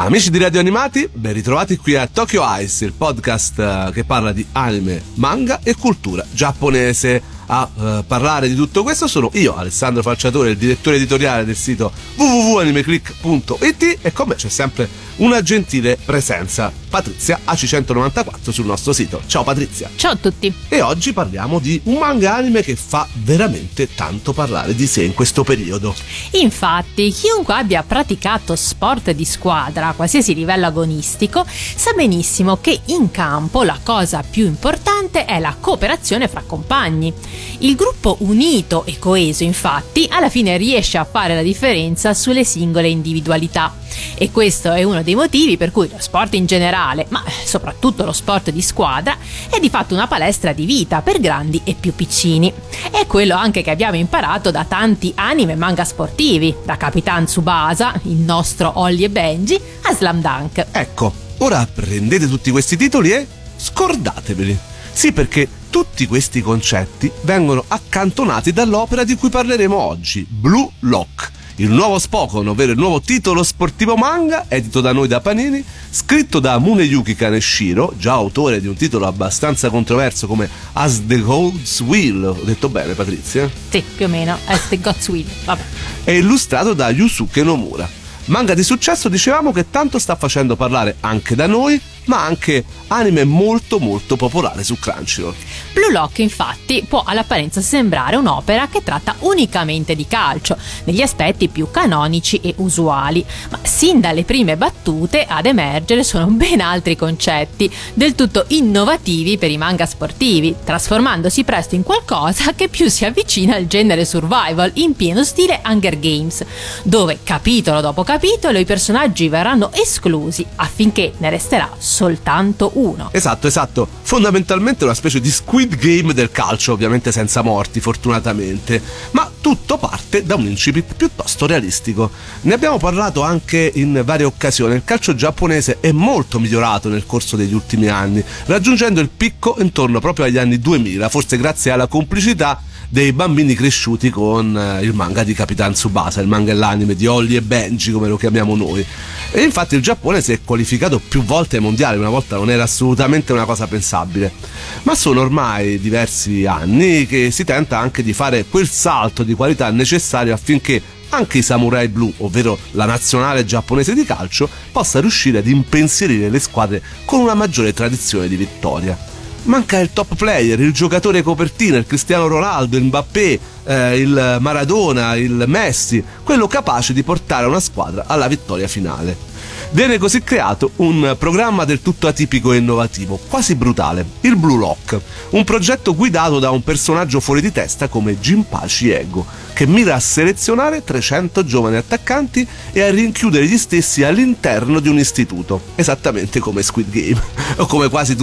Amici di Radio Animati, ben ritrovati qui a Tokyo Ice, il podcast eh, che parla di anime, manga e cultura giapponese. A uh, parlare di tutto questo sono io, Alessandro Falciatore, il direttore editoriale del sito www.animeclick.it e con me c'è sempre una gentile presenza, Patrizia AC194 sul nostro sito. Ciao Patrizia! Ciao a tutti! E oggi parliamo di un manga anime che fa veramente tanto parlare di sé in questo periodo. Infatti, chiunque abbia praticato sport di squadra a qualsiasi livello agonistico sa benissimo che in campo la cosa più importante è la cooperazione fra compagni. Il gruppo unito e coeso, infatti, alla fine riesce a fare la differenza sulle singole individualità. E questo è uno dei motivi per cui lo sport in generale, ma soprattutto lo sport di squadra, è di fatto una palestra di vita per grandi e più piccini. È quello anche che abbiamo imparato da tanti anime e manga sportivi, da Capitan Tsubasa, il nostro Ollie e Benji, a Slam Dunk. Ecco, ora prendete tutti questi titoli e scordateveli. Sì, perché tutti questi concetti vengono accantonati dall'opera di cui parleremo oggi, Blue Lock il nuovo Spokon, ovvero il nuovo titolo sportivo manga, edito da noi da Panini, scritto da Muneyuki Kaneshiro, già autore di un titolo abbastanza controverso come As the Gods Will, ho detto bene Patrizia? Sì, più o meno, As the Gods Will, vabbè. È illustrato da Yusuke Nomura. Manga di successo dicevamo che tanto sta facendo parlare anche da noi ma anche anime molto molto popolare su Crunchyroll. Blue Lock infatti può all'apparenza sembrare un'opera che tratta unicamente di calcio, negli aspetti più canonici e usuali, ma sin dalle prime battute ad emergere sono ben altri concetti, del tutto innovativi per i manga sportivi, trasformandosi presto in qualcosa che più si avvicina al genere survival in pieno stile Hunger Games, dove capitolo dopo capitolo i personaggi verranno esclusi affinché ne resterà solo soltanto uno. Esatto, esatto. Fondamentalmente una specie di Squid Game del calcio, ovviamente senza morti, fortunatamente. Ma tutto parte da un incipit piuttosto realistico. Ne abbiamo parlato anche in varie occasioni. Il calcio giapponese è molto migliorato nel corso degli ultimi anni, raggiungendo il picco intorno proprio agli anni 2000, forse grazie alla complicità dei bambini cresciuti con eh, il manga di Capitan Tsubasa, il manga e l'anime di Holly e Benji come lo chiamiamo noi. E infatti il Giappone si è qualificato più volte ai mondiali, una volta non era assolutamente una cosa pensabile. Ma sono ormai diversi anni che si tenta anche di fare quel salto di qualità necessario affinché anche i Samurai Blu, ovvero la nazionale giapponese di calcio, possa riuscire ad impensierire le squadre con una maggiore tradizione di vittoria manca il top player, il giocatore copertina, il Cristiano Ronaldo, il Mbappé, eh, il Maradona, il Messi, quello capace di portare una squadra alla vittoria finale. Viene così creato un programma del tutto atipico e innovativo, quasi brutale, il Blue Lock, un progetto guidato da un personaggio fuori di testa come Jinpachi Ego, che mira a selezionare 300 giovani attaccanti e a rinchiudere gli stessi all'interno di un istituto, esattamente come Squid Game o come quasi,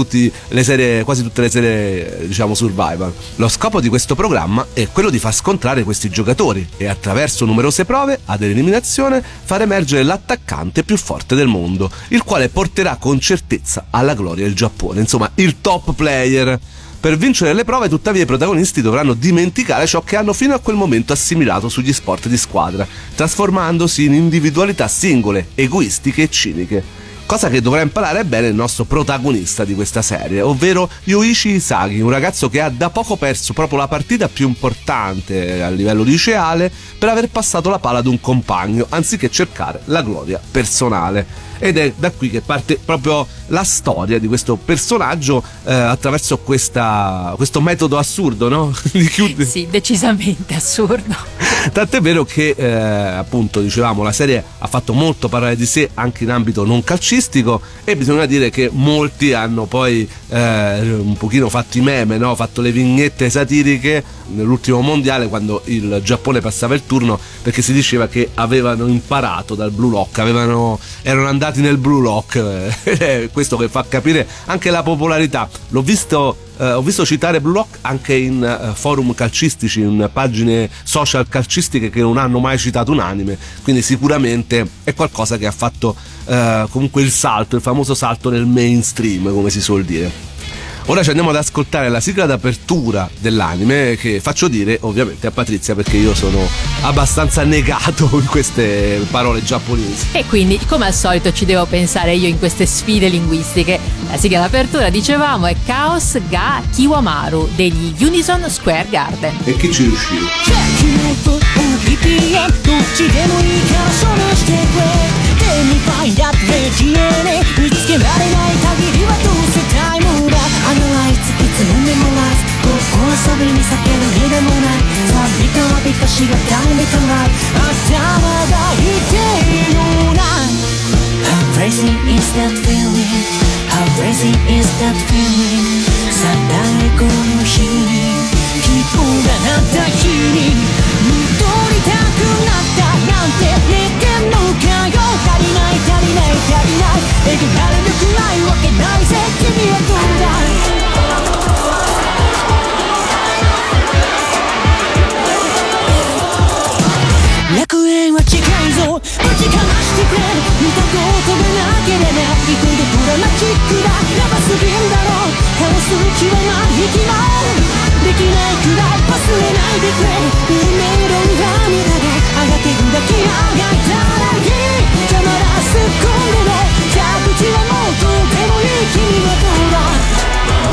le serie, quasi tutte le serie diciamo survival. Lo scopo di questo programma è quello di far scontrare questi giocatori e attraverso numerose prove ad eliminazione far emergere l'attaccante più forte del mondo, il quale porterà con certezza alla gloria il Giappone, insomma il top player. Per vincere le prove, tuttavia, i protagonisti dovranno dimenticare ciò che hanno fino a quel momento assimilato sugli sport di squadra, trasformandosi in individualità singole, egoistiche e ciniche cosa che dovrà imparare bene il nostro protagonista di questa serie, ovvero Yoichi Isagi, un ragazzo che ha da poco perso proprio la partita più importante a livello liceale per aver passato la palla ad un compagno, anziché cercare la gloria personale ed è da qui che parte proprio la storia di questo personaggio eh, attraverso questa, questo metodo assurdo, no? di chiudere. Sì, decisamente assurdo. Tant'è vero che, eh, appunto, dicevamo, la serie ha fatto molto parlare di sé anche in ambito non calcistico calcistico e bisogna dire che molti hanno poi eh, un pochino fatto i meme, no? fatto le vignette satiriche nell'ultimo mondiale quando il Giappone passava il turno perché si diceva che avevano imparato dal Blue Lock, avevano, erano andati nel Blue Lock, questo che fa capire anche la popolarità. L'ho visto Uh, ho visto citare Blue Lock anche in uh, forum calcistici, in pagine social calcistiche che non hanno mai citato un anime, quindi sicuramente è qualcosa che ha fatto uh, comunque il salto, il famoso salto nel mainstream, come si suol dire. Ora ci andiamo ad ascoltare la sigla d'apertura dell'anime che faccio dire ovviamente a Patrizia perché io sono abbastanza negato in queste parole giapponesi. E quindi come al solito ci devo pensare io in queste sfide linguistiche. La sigla d'apertura dicevamo è Chaos ga Kiwamaru degli Unison Square Garden. E chi ci つもんもらずこう遊びに避ける日でもないさあビカはビカしがたいビカは頭が痛いのな How crazy is that feeling How crazy is that feeling さあ誰この日に希望がなった日に戻りたくなったなんて寝てんのかよ足りない足りない足りない描かれるくらいわけないぜ君はどうだい楽園は近いぞぶちかましてくれ見たことがなければ行くでドラマチックだヤバすぎんだろう倒す気はない。気もできないくらい。忘れないでくれ運命論が見られあがけるだけあがい。たらいい。邪魔だすっ込んでも着地はもうとてもいい。君はどう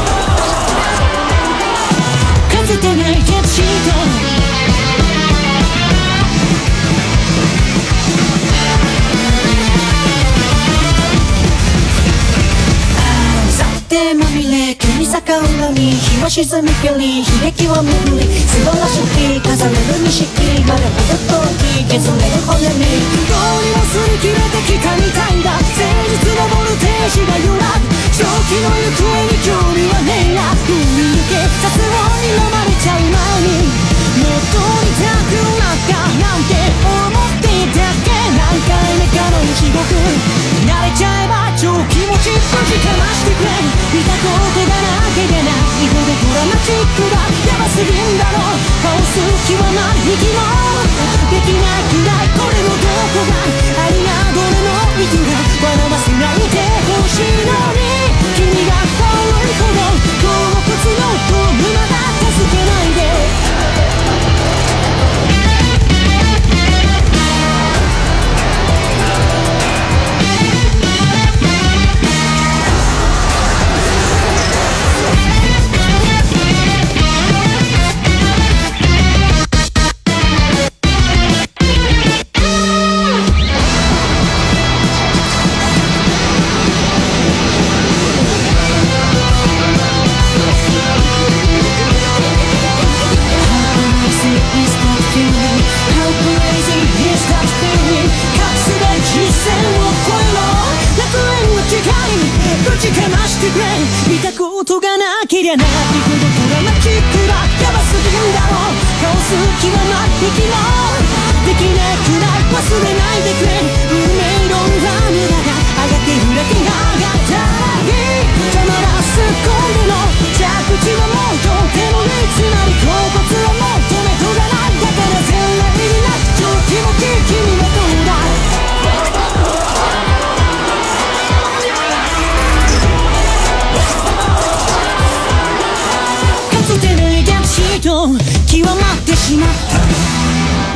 だは沈み距離悲劇は無理素晴らしき飾れる錦まだほど遠き削れる骨に。どうにも擦り切れてきたみたいだ。誠実のボルテージが揺らぐ。正気の行方に興味はねえや。踏み抜け雑音に飲まれちゃう前に。戻りたくなったなんて思っていたっけ。何回目かの地獄。慣れちゃえば超気持ちぶちかましてくれ見たことがなけでないほどドラマチックだ。ヤバすぎんだろ。倒す気はない。息もできないくらい。これもどう？たことがなけりゃなくどこらマきックばやばすぎんだろう顔す気は全くもできなくない忘れないでくれ運命論は無駄が上がって揺れて上がったりたまらす今の着地はもうとても熱なる。甲骨を求めとらないだから前例になく上気も気君の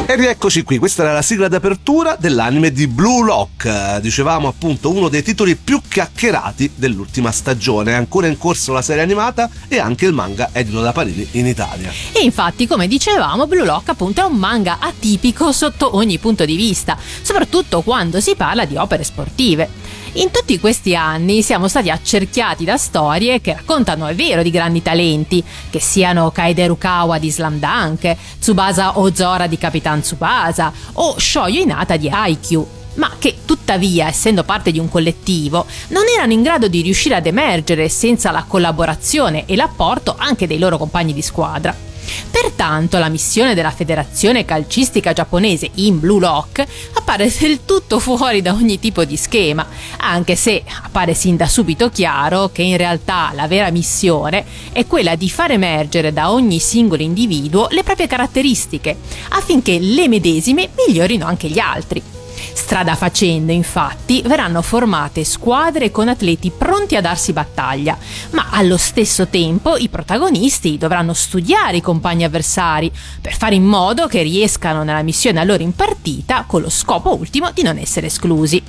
E rieccoci qui, questa era la sigla d'apertura dell'anime di Blue Lock, dicevamo appunto uno dei titoli più chiacchierati dell'ultima stagione, è ancora in corso la serie animata e anche il manga edito da Panini in Italia. E infatti, come dicevamo, Blue Lock appunto è un manga atipico sotto ogni punto di vista, soprattutto quando si parla di opere sportive. In tutti questi anni siamo stati accerchiati da storie che raccontano, è vero, di grandi talenti, che siano Kaede Rukawa di Slam Dunk, Tsubasa Ozora di Capitan Tsubasa o Shoyo Inata di Haikyuu. ma che tuttavia, essendo parte di un collettivo, non erano in grado di riuscire ad emergere senza la collaborazione e l'apporto anche dei loro compagni di squadra. Pertanto la missione della Federazione Calcistica Giapponese in Blue Lock appare del tutto fuori da ogni tipo di schema, anche se appare sin da subito chiaro che in realtà la vera missione è quella di far emergere da ogni singolo individuo le proprie caratteristiche, affinché le medesime migliorino anche gli altri. Strada facendo, infatti, verranno formate squadre con atleti pronti a darsi battaglia, ma allo stesso tempo i protagonisti dovranno studiare i compagni avversari per fare in modo che riescano nella missione a loro impartita con lo scopo ultimo di non essere esclusi.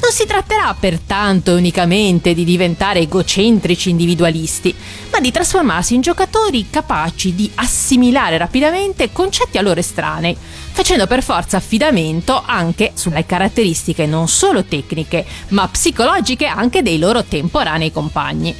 Non si tratterà pertanto unicamente di diventare egocentrici individualisti, ma di trasformarsi in giocatori capaci di assimilare rapidamente concetti a loro estranei, facendo per forza affidamento anche sulle caratteristiche non solo tecniche, ma psicologiche anche dei loro temporanei compagni.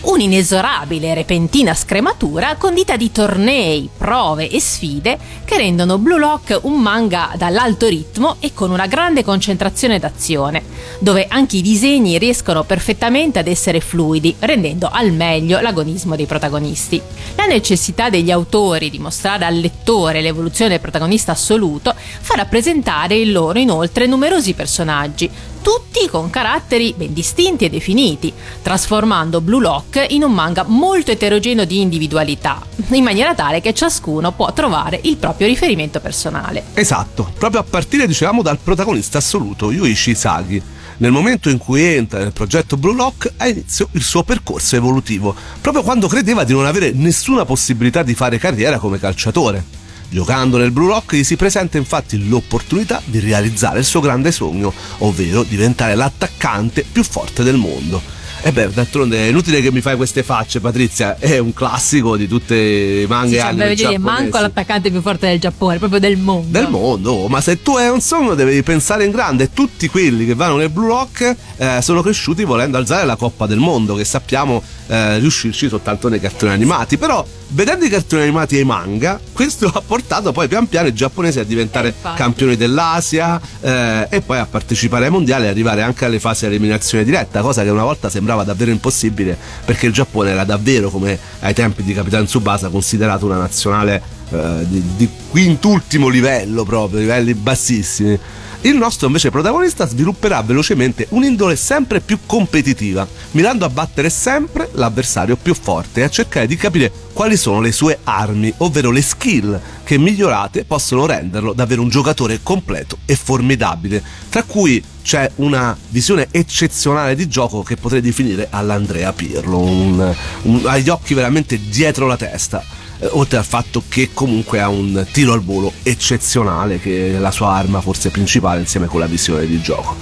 Un'inesorabile e repentina scrematura condita di tornei, prove e sfide che rendono Blue Lock un manga dall'alto ritmo e con una grande concentrazione d'azione, dove anche i disegni riescono perfettamente ad essere fluidi, rendendo al meglio l'agonismo dei protagonisti. La necessità degli autori di mostrare al lettore l'evoluzione del protagonista assoluto fa rappresentare in loro inoltre numerosi personaggi, tutti con caratteri ben distinti e definiti, trasformando Blue Lock in un manga molto eterogeneo di individualità, in maniera tale che ciascuno può trovare il proprio riferimento personale. Esatto, proprio a partire dicevamo dal protagonista assoluto, Yuichi Isagi. Nel momento in cui entra nel progetto Blue Lock ha inizio il suo percorso evolutivo, proprio quando credeva di non avere nessuna possibilità di fare carriera come calciatore. Giocando nel Blue Rock gli si presenta infatti l'opportunità di realizzare il suo grande sogno, ovvero diventare l'attaccante più forte del mondo. E beh, d'altronde è inutile che mi fai queste facce, Patrizia. È un classico di tutte i manga sì, e cioè, anime dire, manco l'attaccante più forte del Giappone, proprio del mondo. Del mondo, ma se tu hai un sogno devi pensare in grande. Tutti quelli che vanno nel Blue Rock eh, sono cresciuti volendo alzare la Coppa del Mondo, che sappiamo eh, riuscirci soltanto nei cartoni animati. Però vedendo i cartoni animati e i manga, questo ha portato poi pian piano i giapponesi a diventare Eh, campioni dell'Asia eh, e poi a partecipare ai mondiali e arrivare anche alle fasi di eliminazione diretta, cosa che una volta sembrava davvero impossibile perché il Giappone era davvero, come ai tempi di Capitan Tsubasa, considerato una nazionale eh, di, di quintultimo livello proprio, livelli bassissimi. Il nostro invece protagonista svilupperà velocemente un'indole sempre più competitiva, mirando a battere sempre l'avversario più forte e a cercare di capire quali sono le sue armi, ovvero le skill che migliorate possono renderlo davvero un giocatore completo e formidabile, tra cui c'è una visione eccezionale di gioco che potrei definire all'Andrea Pirlo, un, un, ha gli occhi veramente dietro la testa eh, oltre al fatto che comunque ha un tiro al volo eccezionale che è la sua arma forse principale insieme con la visione di gioco.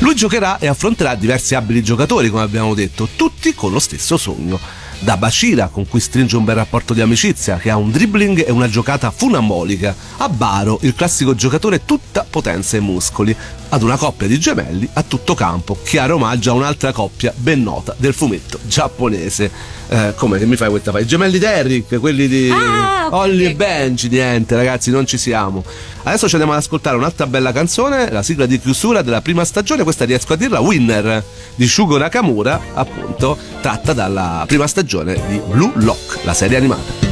Lui giocherà e affronterà diversi abili giocatori come abbiamo detto, tutti con lo stesso sogno. Da Bashira, con cui stringe un bel rapporto di amicizia, che ha un dribbling e una giocata funambolica, a Baro, il classico giocatore tutta potenza e muscoli, ad una coppia di gemelli a tutto campo, chiaro omaggio a un'altra coppia ben nota del fumetto giapponese. Eh, come che mi fai questa fai? I gemelli Derrick, quelli di Ah, ok. Holly e Benji, niente ragazzi, non ci siamo. Adesso ci andiamo ad ascoltare un'altra bella canzone, la sigla di chiusura della prima stagione, questa riesco a dirla, Winner di Shugo Nakamura, appunto, tratta dalla prima stagione di Blue Lock, la serie animata.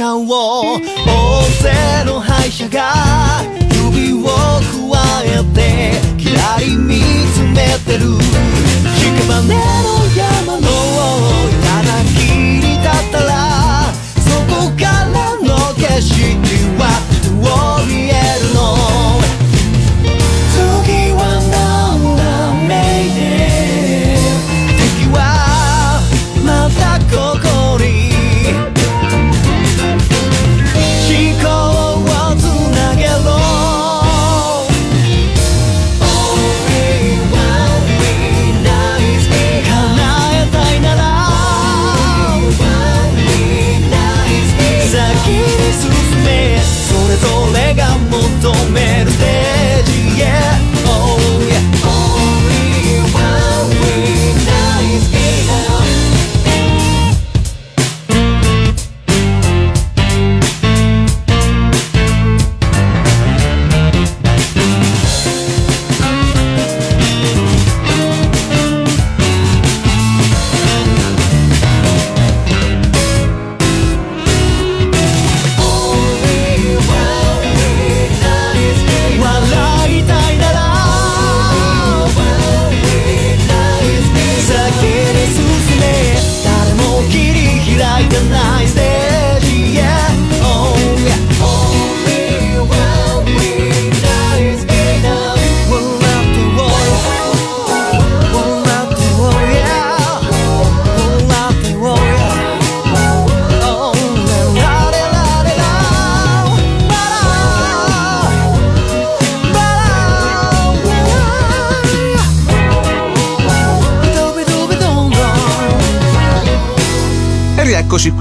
上我。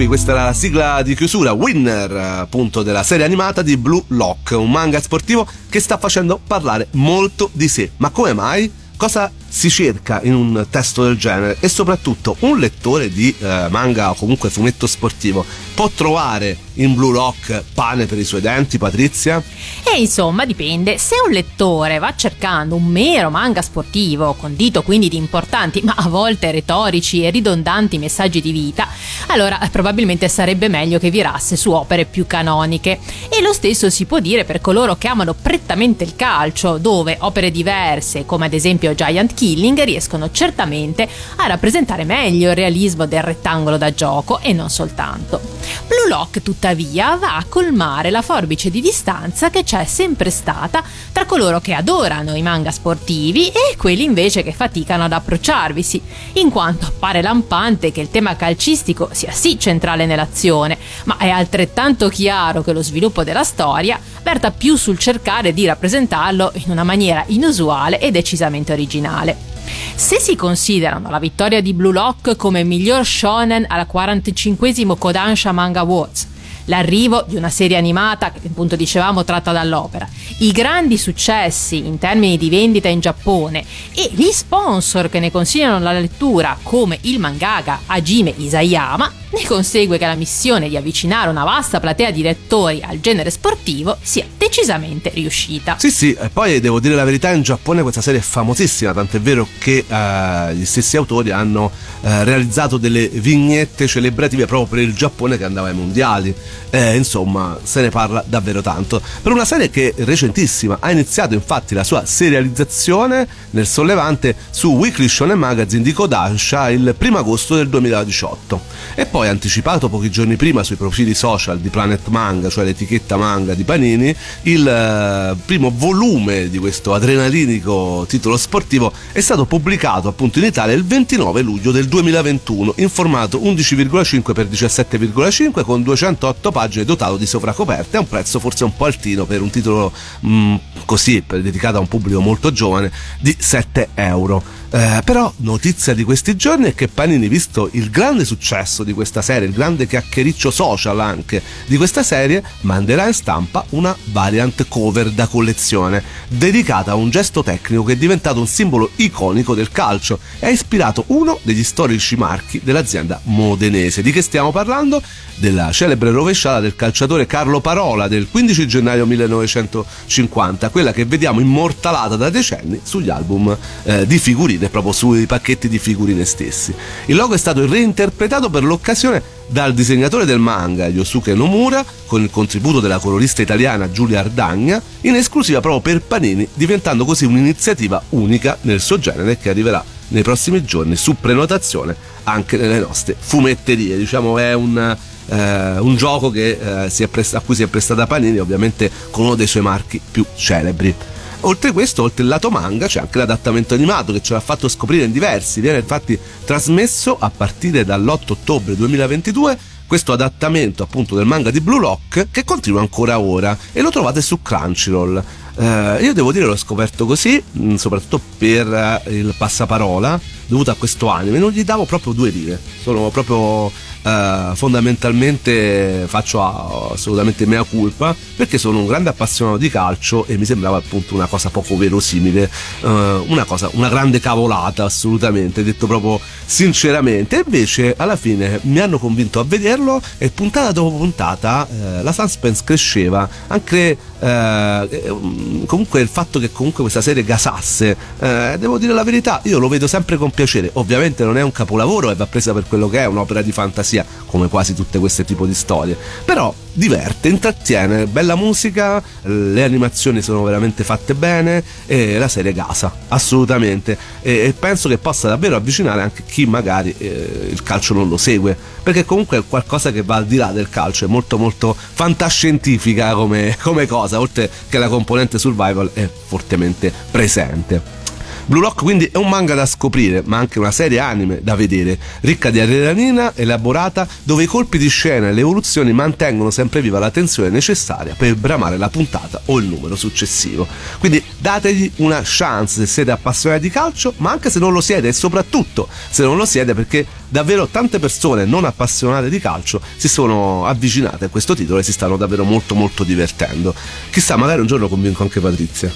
Questa era la sigla di chiusura, winner appunto della serie animata di Blue Lock, un manga sportivo che sta facendo parlare molto di sé. Ma come mai? Cosa si cerca in un testo del genere? E soprattutto un lettore di eh, manga o comunque fumetto sportivo può trovare in Blue Lock pane per i suoi denti, Patrizia? E insomma dipende, se un lettore va cercando un mero manga sportivo, condito quindi di importanti ma a volte retorici e ridondanti messaggi di vita, allora probabilmente sarebbe meglio che virasse su opere più canoniche. E lo stesso si può dire per coloro che amano prettamente il calcio, dove opere diverse, come ad esempio Giant Killing, riescono certamente a rappresentare meglio il realismo del rettangolo da gioco e non soltanto. Blue Lock, tuttavia, va a colmare la forbice di distanza che c'è sempre stata tra coloro che adorano i manga sportivi e quelli invece che faticano ad approcciarvisi, in quanto appare lampante che il tema calcistico sia sì centrale nell'azione, ma è altrettanto chiaro che lo sviluppo della storia verta più sul cercare di rappresentarlo in una maniera inusuale e decisamente originale. Se si considerano la vittoria di Blue Lock come miglior shonen alla 45 Kodansha Manga Awards, l'arrivo di una serie animata che appunto dicevamo tratta dall'opera, i grandi successi in termini di vendita in Giappone e gli sponsor che ne consigliano la lettura come il mangaka Hajime Isayama, ne consegue che la missione di avvicinare una vasta platea di lettori al genere sportivo sia decisamente riuscita. Sì, sì, e poi devo dire la verità, in Giappone questa serie è famosissima, tant'è vero che eh, gli stessi autori hanno eh, realizzato delle vignette celebrative proprio per il Giappone che andava ai mondiali. Eh, insomma, se ne parla davvero tanto. Per una serie che è recentissima, ha iniziato infatti la sua serializzazione nel sollevante su Weekly Shonen Magazine di Kodansha il 1 agosto del 2018 e poi anticipato pochi giorni prima sui profili social di Planet Manga, cioè l'etichetta manga di Panini, il eh, primo volume di questo adrenalinico titolo sportivo è stato pubblicato appunto in Italia il 29 luglio del 2021 in formato 11,5 x 17,5 con 208 pagine dotato di sovracoperte a un prezzo forse un po' altino per un titolo mh, così per- dedicato a un pubblico molto giovane di 7 euro. Eh, però notizia di questi giorni è che Panini, visto il grande successo di questa serie, il grande chiacchiericcio social anche di questa serie, manderà in stampa una variant cover da collezione, dedicata a un gesto tecnico che è diventato un simbolo iconico del calcio e ha ispirato uno degli storici marchi dell'azienda modenese. Di che stiamo parlando? Della celebre rovesciata del calciatore Carlo Parola del 15 gennaio 1950, quella che vediamo immortalata da decenni sugli album eh, di figurine, proprio sui pacchetti di figurine stessi. Il logo è stato reinterpretato per l'occasione dal disegnatore del manga Yosuke Nomura con il contributo della colorista italiana Giulia Ardagna in esclusiva proprio per Panini diventando così un'iniziativa unica nel suo genere che arriverà nei prossimi giorni su prenotazione anche nelle nostre fumetterie diciamo è un eh, un gioco che, eh, si prest- a cui si è prestata Panini ovviamente con uno dei suoi marchi più celebri Oltre questo, oltre il lato manga, c'è anche l'adattamento animato che ce l'ha fatto scoprire in diversi. Viene infatti trasmesso a partire dall'8 ottobre 2022 questo adattamento appunto del manga di Blue Lock che continua ancora ora e lo trovate su Crunchyroll. Eh, io devo dire l'ho scoperto così, mh, soprattutto per eh, il passaparola dovuto a questo anime, non gli davo proprio due lire, sono proprio Uh, fondamentalmente faccio assolutamente mea culpa perché sono un grande appassionato di calcio e mi sembrava appunto una cosa poco verosimile, uh, una cosa, una grande cavolata assolutamente, detto proprio sinceramente. Invece alla fine mi hanno convinto a vederlo e puntata dopo puntata uh, la suspense cresceva, anche comunque il fatto che comunque questa serie gasasse, devo dire la verità, io lo vedo sempre con piacere, ovviamente non è un capolavoro e va presa per quello che è, un'opera di fantasia, come quasi tutte queste tipo di storie. Però diverte, intrattiene, bella musica, le animazioni sono veramente fatte bene e la serie gasa, assolutamente. E, e penso che possa davvero avvicinare anche chi magari eh, il calcio non lo segue, perché comunque è qualcosa che va al di là del calcio, è molto molto fantascientifica come, come cosa, oltre che la componente survival è fortemente presente. Blue Lock quindi è un manga da scoprire, ma anche una serie anime da vedere, ricca di adrenalina elaborata, dove i colpi di scena e le evoluzioni mantengono sempre viva la tensione necessaria per bramare la puntata o il numero successivo. Quindi dategli una chance se siete appassionati di calcio, ma anche se non lo siete e soprattutto se non lo siete perché davvero tante persone non appassionate di calcio si sono avvicinate a questo titolo e si stanno davvero molto molto divertendo. Chissà, magari un giorno convinco anche Patrizia.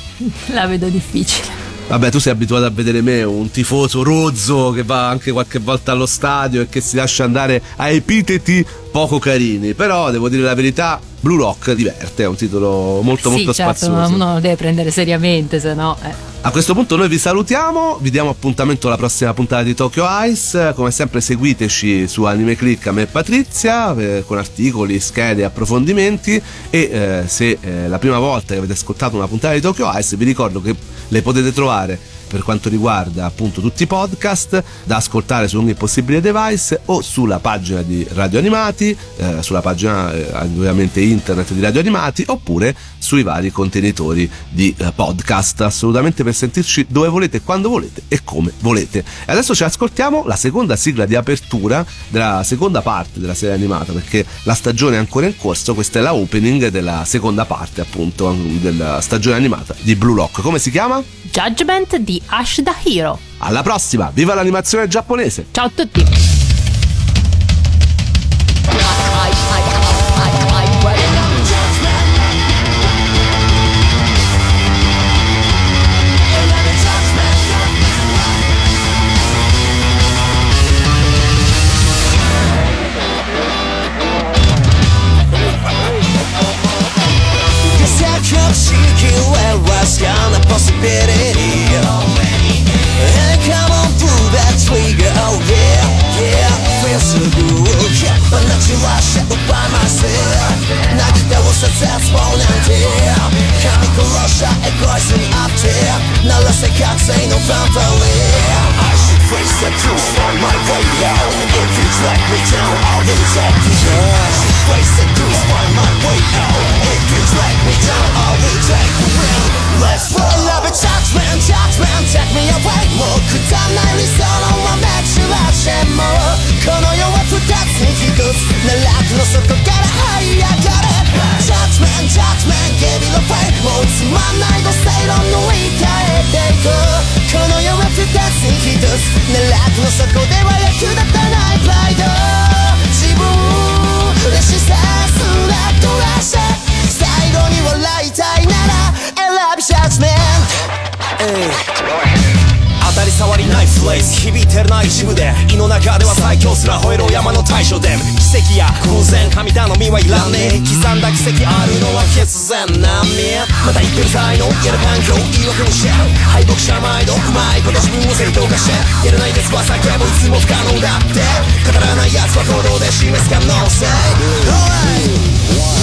La vedo difficile. Vabbè, tu sei abituato a vedere me, un tifoso rozzo che va anche qualche volta allo stadio e che si lascia andare a epiteti poco carini. Però devo dire la verità, Blue Rock diverte, è un titolo molto sì, molto certo, spazioso. uno lo deve prendere seriamente, se no. Eh. A questo punto noi vi salutiamo, vi diamo appuntamento alla prossima puntata di Tokyo Ice, come sempre seguiteci su Anime Click a me e Patrizia eh, con articoli, schede, approfondimenti e eh, se è la prima volta che avete ascoltato una puntata di Tokyo Ice vi ricordo che le potete trovare per quanto riguarda appunto tutti i podcast da ascoltare su ogni possibile device o sulla pagina di Radio Animati, eh, sulla pagina eh, ovviamente internet di Radio Animati oppure sui vari contenitori di eh, podcast assolutamente per sentirci dove volete, quando volete e come volete. E adesso ci ascoltiamo la seconda sigla di apertura della seconda parte della serie animata perché la stagione è ancora in corso, questa è la opening della seconda parte appunto della stagione animata di Blue Lock. Come si chiama? Judgment di Ash the Hero. Alla prossima, viva l'animazione giapponese! Ciao a tutti! 覚醒のファンファレ I should face the truth, find my way out If you track me down, I'll reject you I should face the truth, find my way out If you track me down, I'll reject you Let's roll up a judgment, judgment Take me away もうくだらない理想のまま散らしてもこの世は二つに一つ奈落の底から這い上がれ Judgment, judgment, give it away もうつまんないと正論の言い換えていこう この世は二つに一つ奈落の底では役立たないプライド自分嬉しさすら取らして最後に笑いたいなら選びシャッチメン。トり障りないフレーズ響いてるな一部で。胃の中では最強すら吠えろ山の大将で。も奇跡や偶然神頼みはいらねえ。刻んだ奇跡あるのは必然難民また言ってる才能嫌な環境言い訳にして敗北者毎度うまいこと自分を正当化して。やらないですは叫ぶいつも不可能だって。語らない奴は行動で示す可能性。Love it,